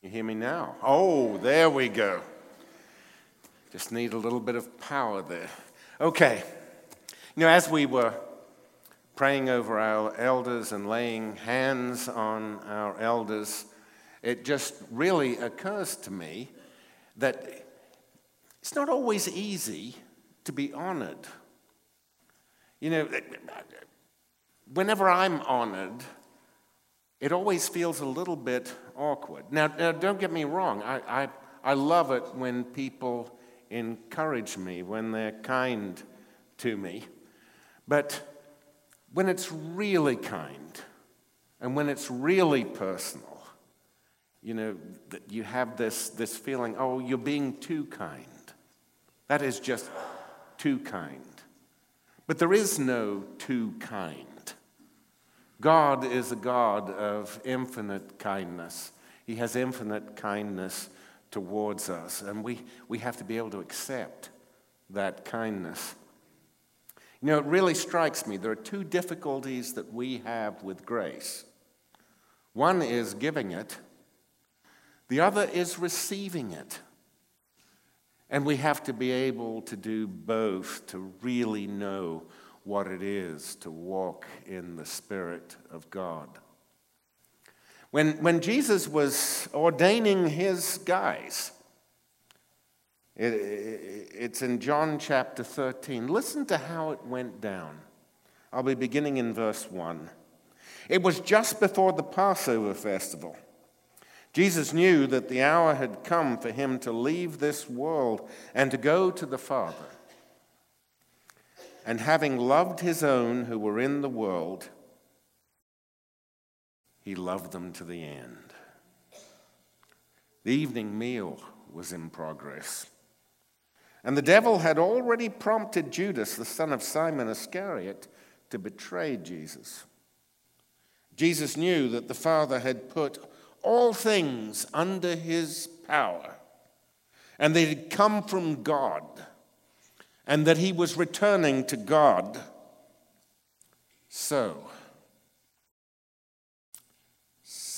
You hear me now? Oh, there we go. Just need a little bit of power there. Okay. You know, as we were praying over our elders and laying hands on our elders, it just really occurs to me that it's not always easy to be honored. You know, whenever I'm honored, it always feels a little bit awkward. Now, now don't get me wrong, I, I, I love it when people encourage me, when they're kind to me. But when it's really kind and when it's really personal, you know, you have this, this feeling, oh, you're being too kind. That is just too kind. But there is no too kind. God is a God of infinite kindness. He has infinite kindness towards us, and we, we have to be able to accept that kindness. You know, it really strikes me there are two difficulties that we have with grace. One is giving it, the other is receiving it. And we have to be able to do both to really know what it is to walk in the Spirit of God. When, when Jesus was ordaining his guys, it, it, it's in John chapter 13. Listen to how it went down. I'll be beginning in verse 1. It was just before the Passover festival. Jesus knew that the hour had come for him to leave this world and to go to the Father. And having loved his own who were in the world, he loved them to the end. The evening meal was in progress. And the devil had already prompted Judas, the son of Simon Iscariot, to betray Jesus. Jesus knew that the Father had put all things under his power, and they had come from God and that he was returning to God. So,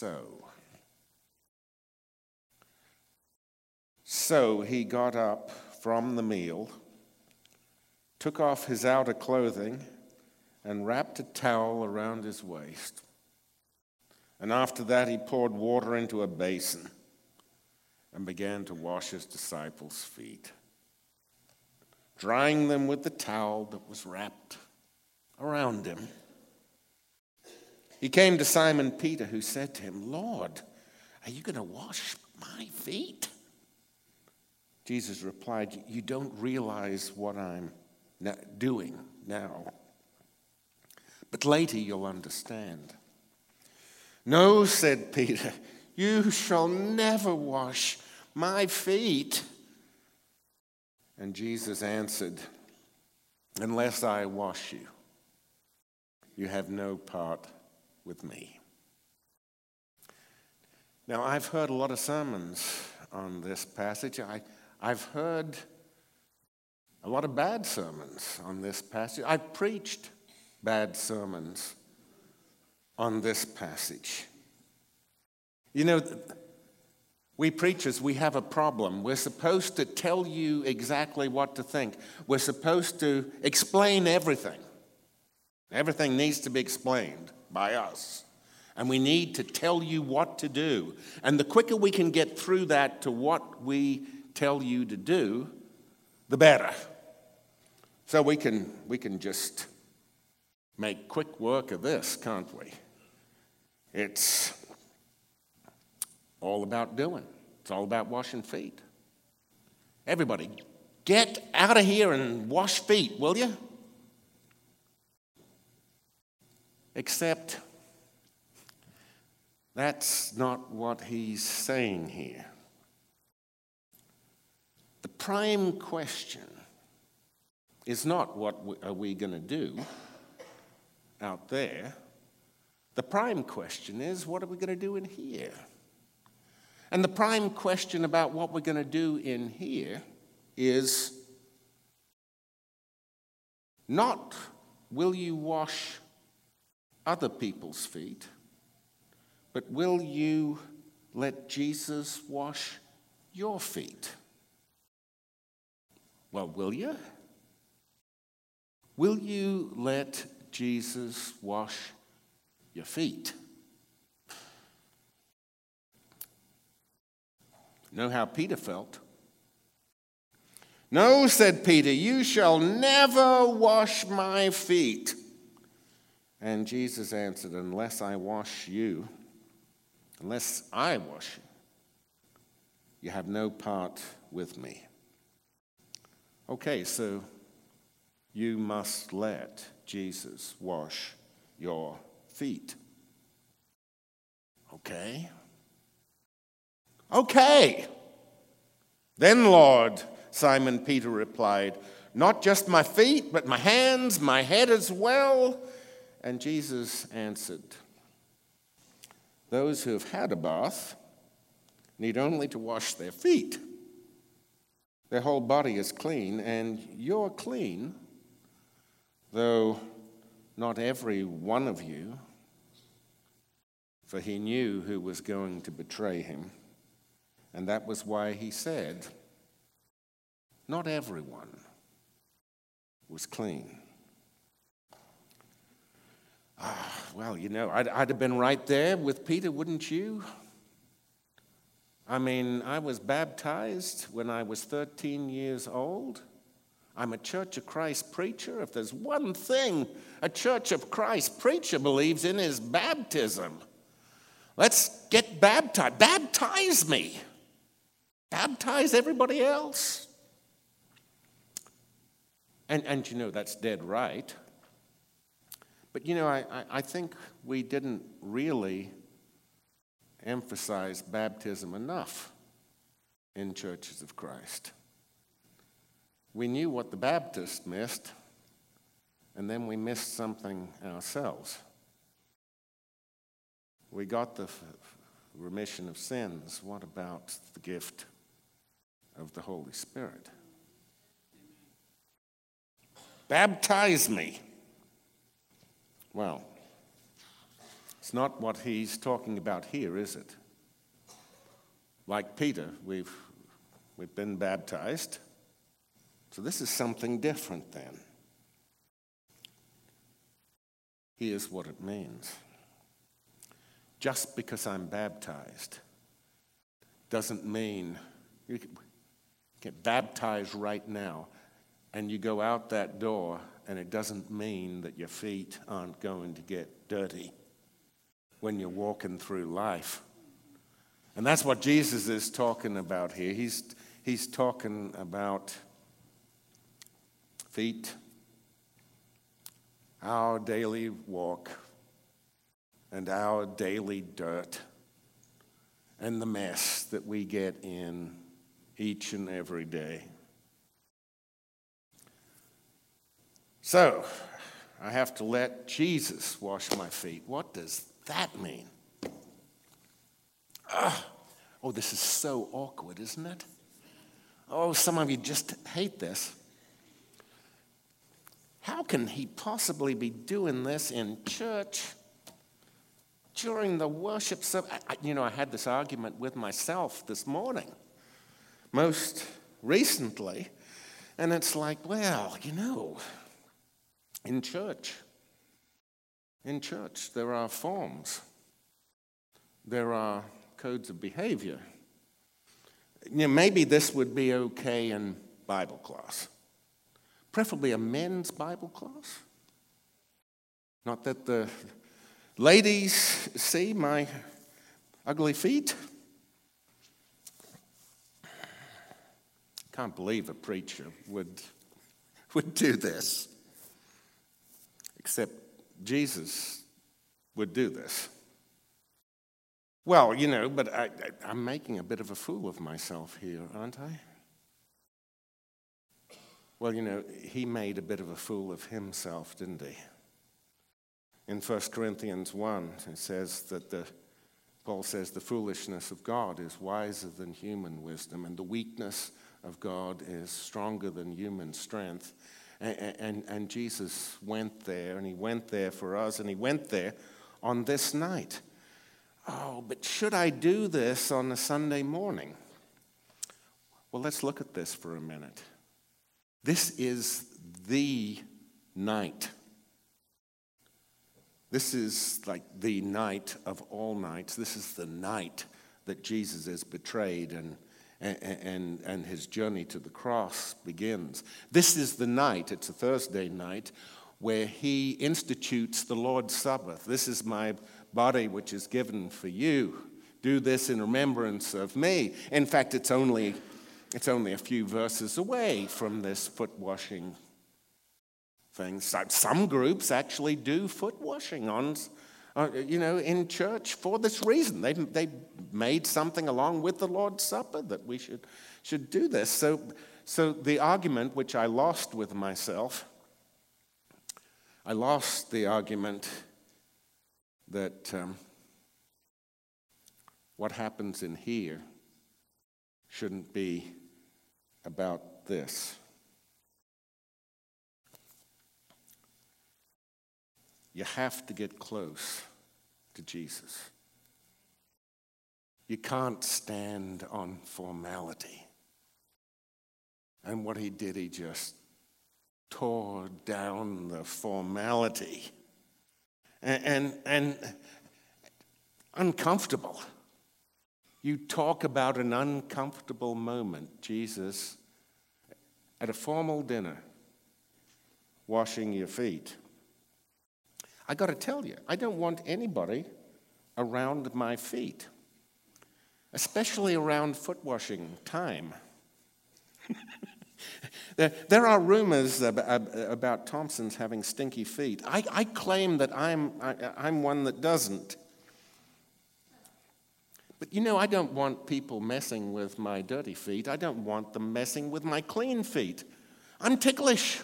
so, so he got up from the meal, took off his outer clothing, and wrapped a towel around his waist. And after that, he poured water into a basin and began to wash his disciples' feet drying them with the towel that was wrapped around him. He came to Simon Peter, who said to him, Lord, are you going to wash my feet? Jesus replied, You don't realize what I'm doing now, but later you'll understand. No, said Peter, you shall never wash my feet. And Jesus answered, Unless I wash you, you have no part with me. Now, I've heard a lot of sermons on this passage. I, I've heard a lot of bad sermons on this passage. I've preached bad sermons on this passage. You know, we preachers, we have a problem. We're supposed to tell you exactly what to think. We're supposed to explain everything. Everything needs to be explained by us. And we need to tell you what to do. And the quicker we can get through that to what we tell you to do, the better. So we can, we can just make quick work of this, can't we? It's all about doing. It's all about washing feet. Everybody, get out of here and wash feet, will you? Except that's not what he's saying here. The prime question is not what are we going to do out there. The prime question is what are we going to do in here? And the prime question about what we're going to do in here is not will you wash other people's feet, but will you let Jesus wash your feet? Well, will you? Will you let Jesus wash your feet? Know how Peter felt? No, said Peter, you shall never wash my feet. And Jesus answered, Unless I wash you, unless I wash you, you have no part with me. Okay, so you must let Jesus wash your feet. Okay? Okay. Then, Lord, Simon Peter replied, Not just my feet, but my hands, my head as well. And Jesus answered, Those who have had a bath need only to wash their feet. Their whole body is clean, and you're clean, though not every one of you, for he knew who was going to betray him. And that was why he said, Not everyone was clean. Ah, well, you know, I'd, I'd have been right there with Peter, wouldn't you? I mean, I was baptized when I was 13 years old. I'm a Church of Christ preacher. If there's one thing a Church of Christ preacher believes in is baptism. Let's get baptized. Baptize me. Baptize everybody else. And, and you know, that's dead right. But you know, I, I think we didn't really emphasize baptism enough in churches of Christ. We knew what the Baptist missed, and then we missed something ourselves. We got the remission of sins. What about the gift of the Holy Spirit? Baptize me. Well, it's not what he's talking about here, is it? Like Peter, we've, we've been baptized. So this is something different then. Here's what it means just because I'm baptized doesn't mean you get baptized right now and you go out that door and it doesn't mean that your feet aren't going to get dirty when you're walking through life. And that's what Jesus is talking about here. He's, he's talking about feet, our daily walk, and our daily dirt, and the mess that we get in each and every day. So, I have to let Jesus wash my feet. What does that mean? Ah, oh, this is so awkward, isn't it? Oh, some of you just hate this. How can he possibly be doing this in church during the worship service? You know, I had this argument with myself this morning, most recently, and it's like, well, you know, in church. In church, there are forms, there are codes of behavior. You know, maybe this would be okay in Bible class, preferably a men's Bible class. Not that the ladies see my ugly feet. Can't believe a preacher would, would do this. Except Jesus would do this. Well, you know, but I, am making a bit of a fool of myself here, aren't I? Well, you know, he made a bit of a fool of himself, didn't he? In 1 Corinthians 1, it says that the, Paul says the foolishness of God is wiser than human wisdom, and the weakness of God is stronger than human strength. And, and, and Jesus went there, and he went there for us, and he went there on this night. Oh, but should I do this on a Sunday morning? Well, let's look at this for a minute. This is the night. This is like the night of all nights. This is the night that Jesus is betrayed and, and, and, his journey to the cross begins. This is the night, it's a Thursday night, where he institutes the Lord's Supper. This is my body which is given for you. Do this in remembrance of me. In fact, it's only, it's only a few verses away from this foot washing thing. Some groups actually do foot washing on, you know, in church for this reason. They, they made something along with the Lord's Supper that we should, should do this. So, so the argument which I lost with myself, I lost the argument that um, what happens in here shouldn't be about this. You have to get close to Jesus. You can't stand on formality. And what he did, he just tore down the formality and, and, and uncomfortable. You talk about an uncomfortable moment, Jesus, at a formal dinner, washing your feet. I got to tell you, I don't want anybody around my feet, especially around foot washing time. there, are rumors about, Thompson's having stinky feet. I, I claim that I'm, I, I'm one that doesn't. But you know, I don't want people messing with my dirty feet. I don't want them messing with my clean feet. I'm ticklish.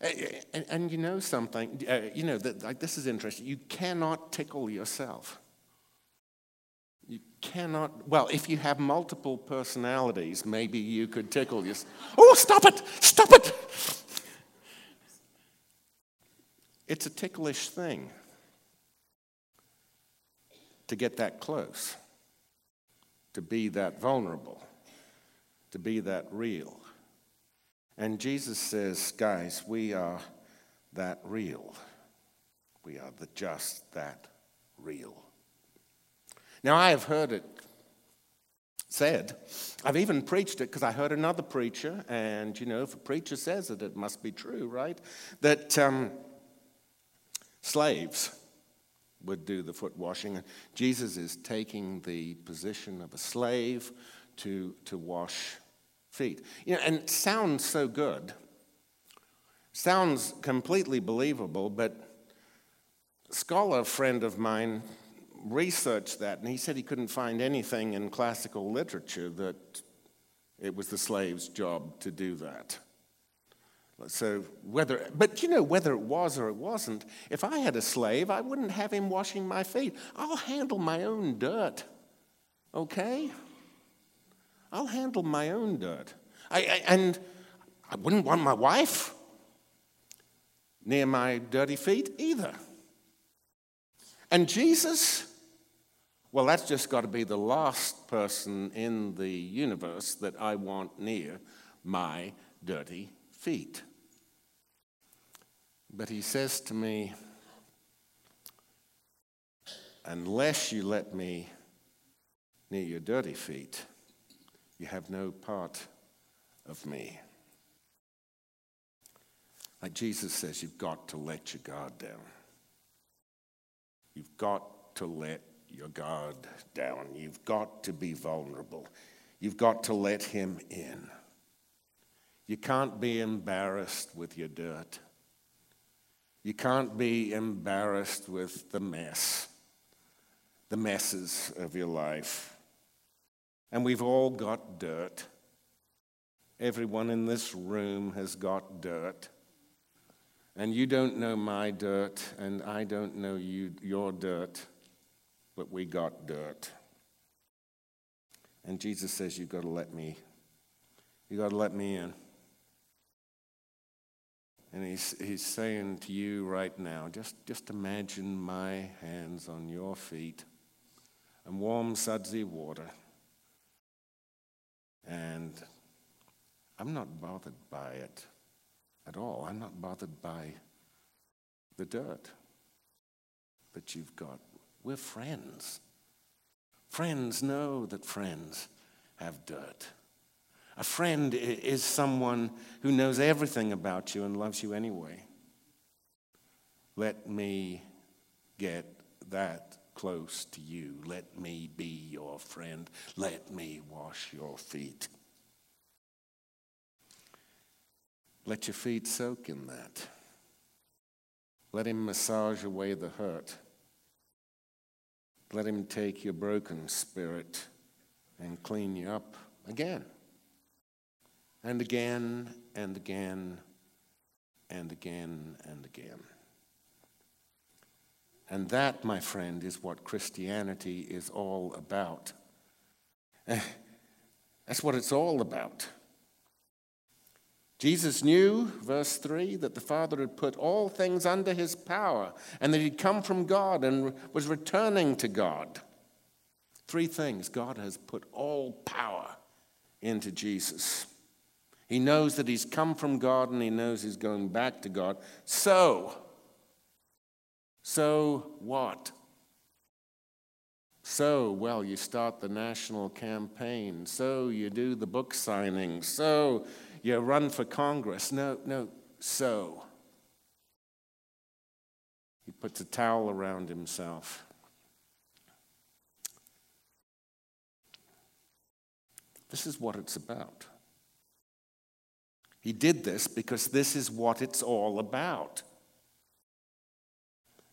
And, and, you know something, uh, you know, that, like, this is interesting. You cannot tickle yourself. You cannot, well, if you have multiple personalities, maybe you could tickle yourself. Oh, stop it! Stop it! It's a ticklish thing to get that close, to be that vulnerable, to be that real. And Jesus says, guys, we are that real. We are the just that real. Now, I have heard it said, I've even preached it because I heard another preacher, and you know, if a preacher says it, it must be true, right? That um, slaves would do the foot washing. Jesus is taking the position of a slave to, to wash feet. You know, and it sounds so good, sounds completely believable, but scholar friend of mine researched that, and he said he couldn't find anything in classical literature that it was the slave's job to do that. So whether, but you know, whether it was or it wasn't, if I had a slave, I wouldn't have him washing my feet. I'll handle my own dirt, okay? I'll handle my own dirt. I, I, and I wouldn't want my wife near my dirty feet either. And Jesus, well, that's just got to be the last person in the universe that I want near my dirty feet. But he says to me, Unless you let me near your dirty feet, you have no part of me. Like Jesus says, you've got to let your guard down. You've got to let your guard down. You've got to be vulnerable. You've got to let him in. You can't be embarrassed with your dirt. You can't be embarrassed with the mess, the messes of your life. And we've all got dirt. Everyone in this room has got dirt. And you don't know my dirt, and I don't know you, your dirt, but we got dirt. And Jesus says, You've got to let me, you've got to let me in. And he's, he's saying to you right now just, just imagine my hands on your feet and warm, sudsy water. And I'm not bothered by it at all. I'm not bothered by the dirt that you've got. We're friends. Friends know that friends have dirt. A friend is someone who knows everything about you and loves you anyway. Let me get that close to you. Let me be your friend. Let me wash your feet. Let your feet soak in that. Let Him massage away the hurt. Let Him take your broken spirit and clean you up again, and again, and again, and again, and again. And that, my friend, is what Christianity is all about. Eh, that's what it's all about. Jesus knew, verse 3, that the Father had put all things under his power and that he'd come from God and was returning to God. Three things God has put all power into Jesus. He knows that he's come from God and he knows he's going back to God. So, so what? So, well, you start the national campaign. So, you do the book signing. So, you run for Congress. No, no, so. He puts a towel around himself. This is what it's about. He did this because this is what it's all about.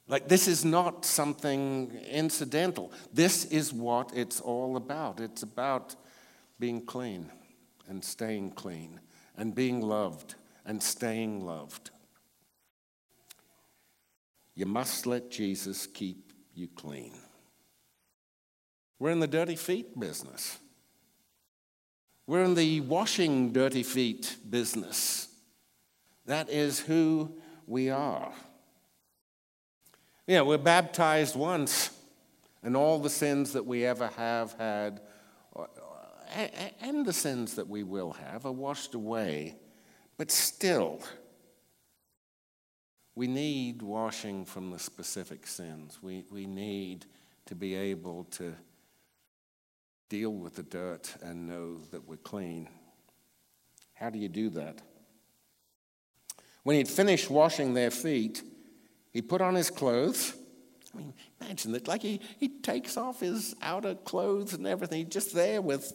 Like, this is not something incidental. This is what it's all about. It's about being clean and staying clean and being loved and staying loved. You must let Jesus keep you clean. We're in the dirty feet business. We're in the washing dirty feet business. That is who we are. Yeah, we're baptized once, and all the sins that we ever have had and the sins that we will have are washed away, but still, we need washing from the specific sins. We, we need to be able to deal with the dirt and know that we're clean. How do you do that? When he'd finished washing their feet, he put on his clothes. I mean, imagine that. Like he, he takes off his outer clothes and everything. He's just there with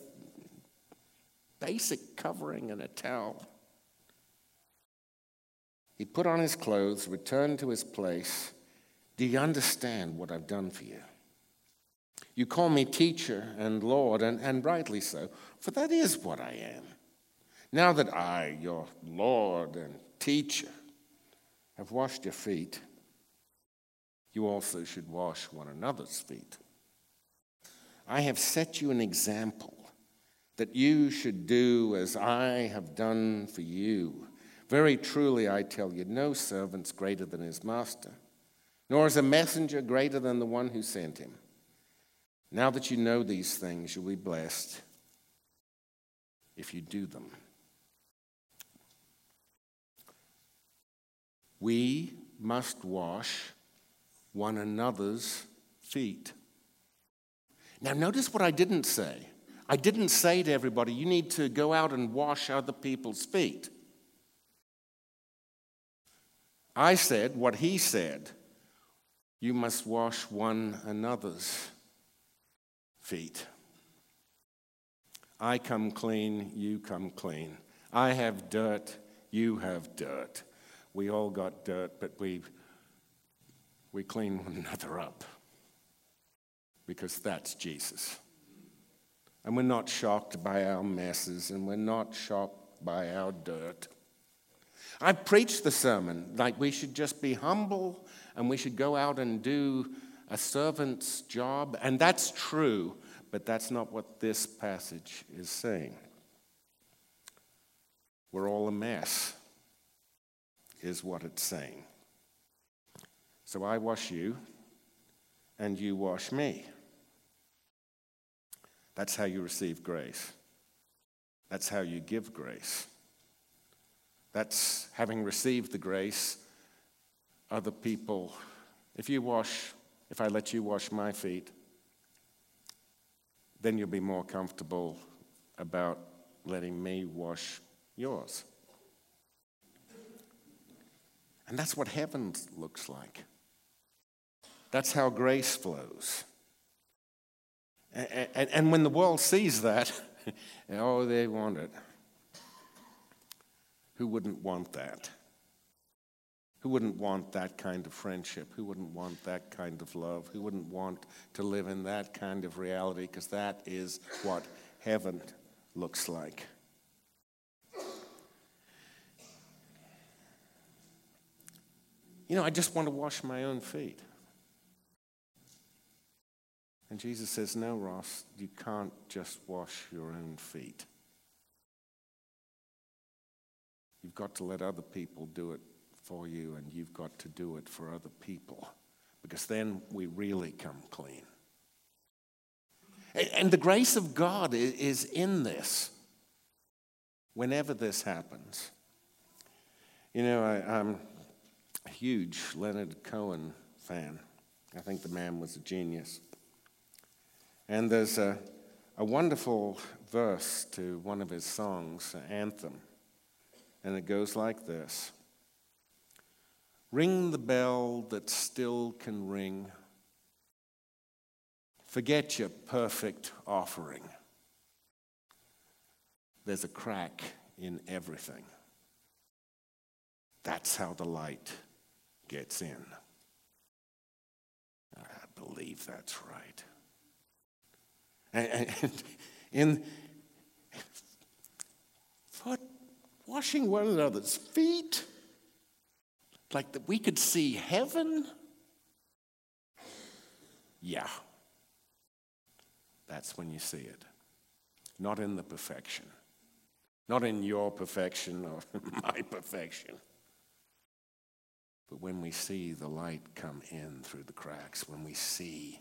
basic covering and a towel. He put on his clothes, returned to his place. Do you understand what I've done for you? You call me teacher and Lord, and, and rightly so, for that is what I am. Now that I, your Lord and teacher, have washed your feet, you also should wash one another's feet. I have set you an example that you should do as I have done for you. Very truly, I tell you, no servant's greater than his master, nor is a messenger greater than the one who sent him. Now that you know these things, you'll be blessed if you do them. We must wash one another's feet. Now, notice what I didn't say. I didn't say to everybody, you need to go out and wash other people's feet. I said what he said you must wash one another's feet. I come clean, you come clean. I have dirt, you have dirt. We all got dirt, but we, we clean one another up because that's Jesus. And we're not shocked by our messes, and we're not shocked by our dirt. I preached the sermon like we should just be humble and we should go out and do a servant's job, and that's true, but that's not what this passage is saying. We're all a mess. is what it's saying. So I wash you, and you wash me. That's how you receive grace. That's how you give grace. That's having received the grace, other people. If you wash, if I let you wash my feet, then you'll be more comfortable about letting me wash yours. And that's what heaven looks like. That's how grace flows. And, and, and when the world sees that, oh, they want it. Who wouldn't want that? Who wouldn't want that kind of friendship? Who wouldn't want that kind of love? Who wouldn't want to live in that kind of reality? Because that is what heaven looks like. You know, I just want to wash my own feet. And Jesus says, No, Ross, you can't just wash your own feet. You've got to let other people do it for you, and you've got to do it for other people, because then we really come clean. And the grace of God is in this whenever this happens. You know, I, am a huge Leonard Cohen fan. I think the man was a genius. And there's a, a wonderful verse to one of his songs, an Anthem, and it goes like this Ring the bell that still can ring. Forget your perfect offering. There's a crack in everything. That's how the light gets in. I believe that's right. And, in foot washing one another's feet, like that we could see heaven. Yeah. That's when you see it. Not in the perfection. Not in your perfection or my perfection. But when we see the light come in through the cracks, when we see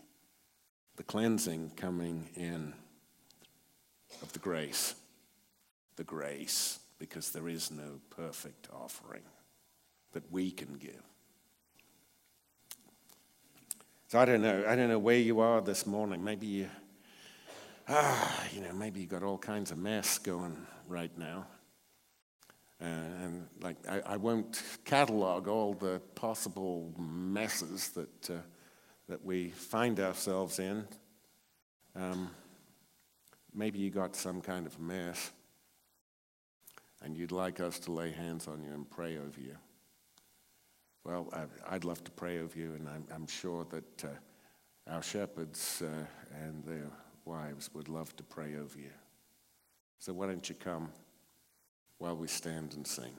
the cleansing coming in of the grace, the grace, because there is no perfect offering that we can give. So I don't know. I don't know where you are this morning. Maybe you, ah, you know, maybe you got all kinds of mess going right now. Uh, and like, I, I, won't catalog all the possible messes that, uh, that we find ourselves in. Um, maybe you got some kind of a mess, and you'd like us to lay hands on you and pray over you. Well, I, would love to pray over you, and I'm, I'm sure that uh, our shepherds uh, and their wives would love to pray over you. So why don't you come? while we stand and sing.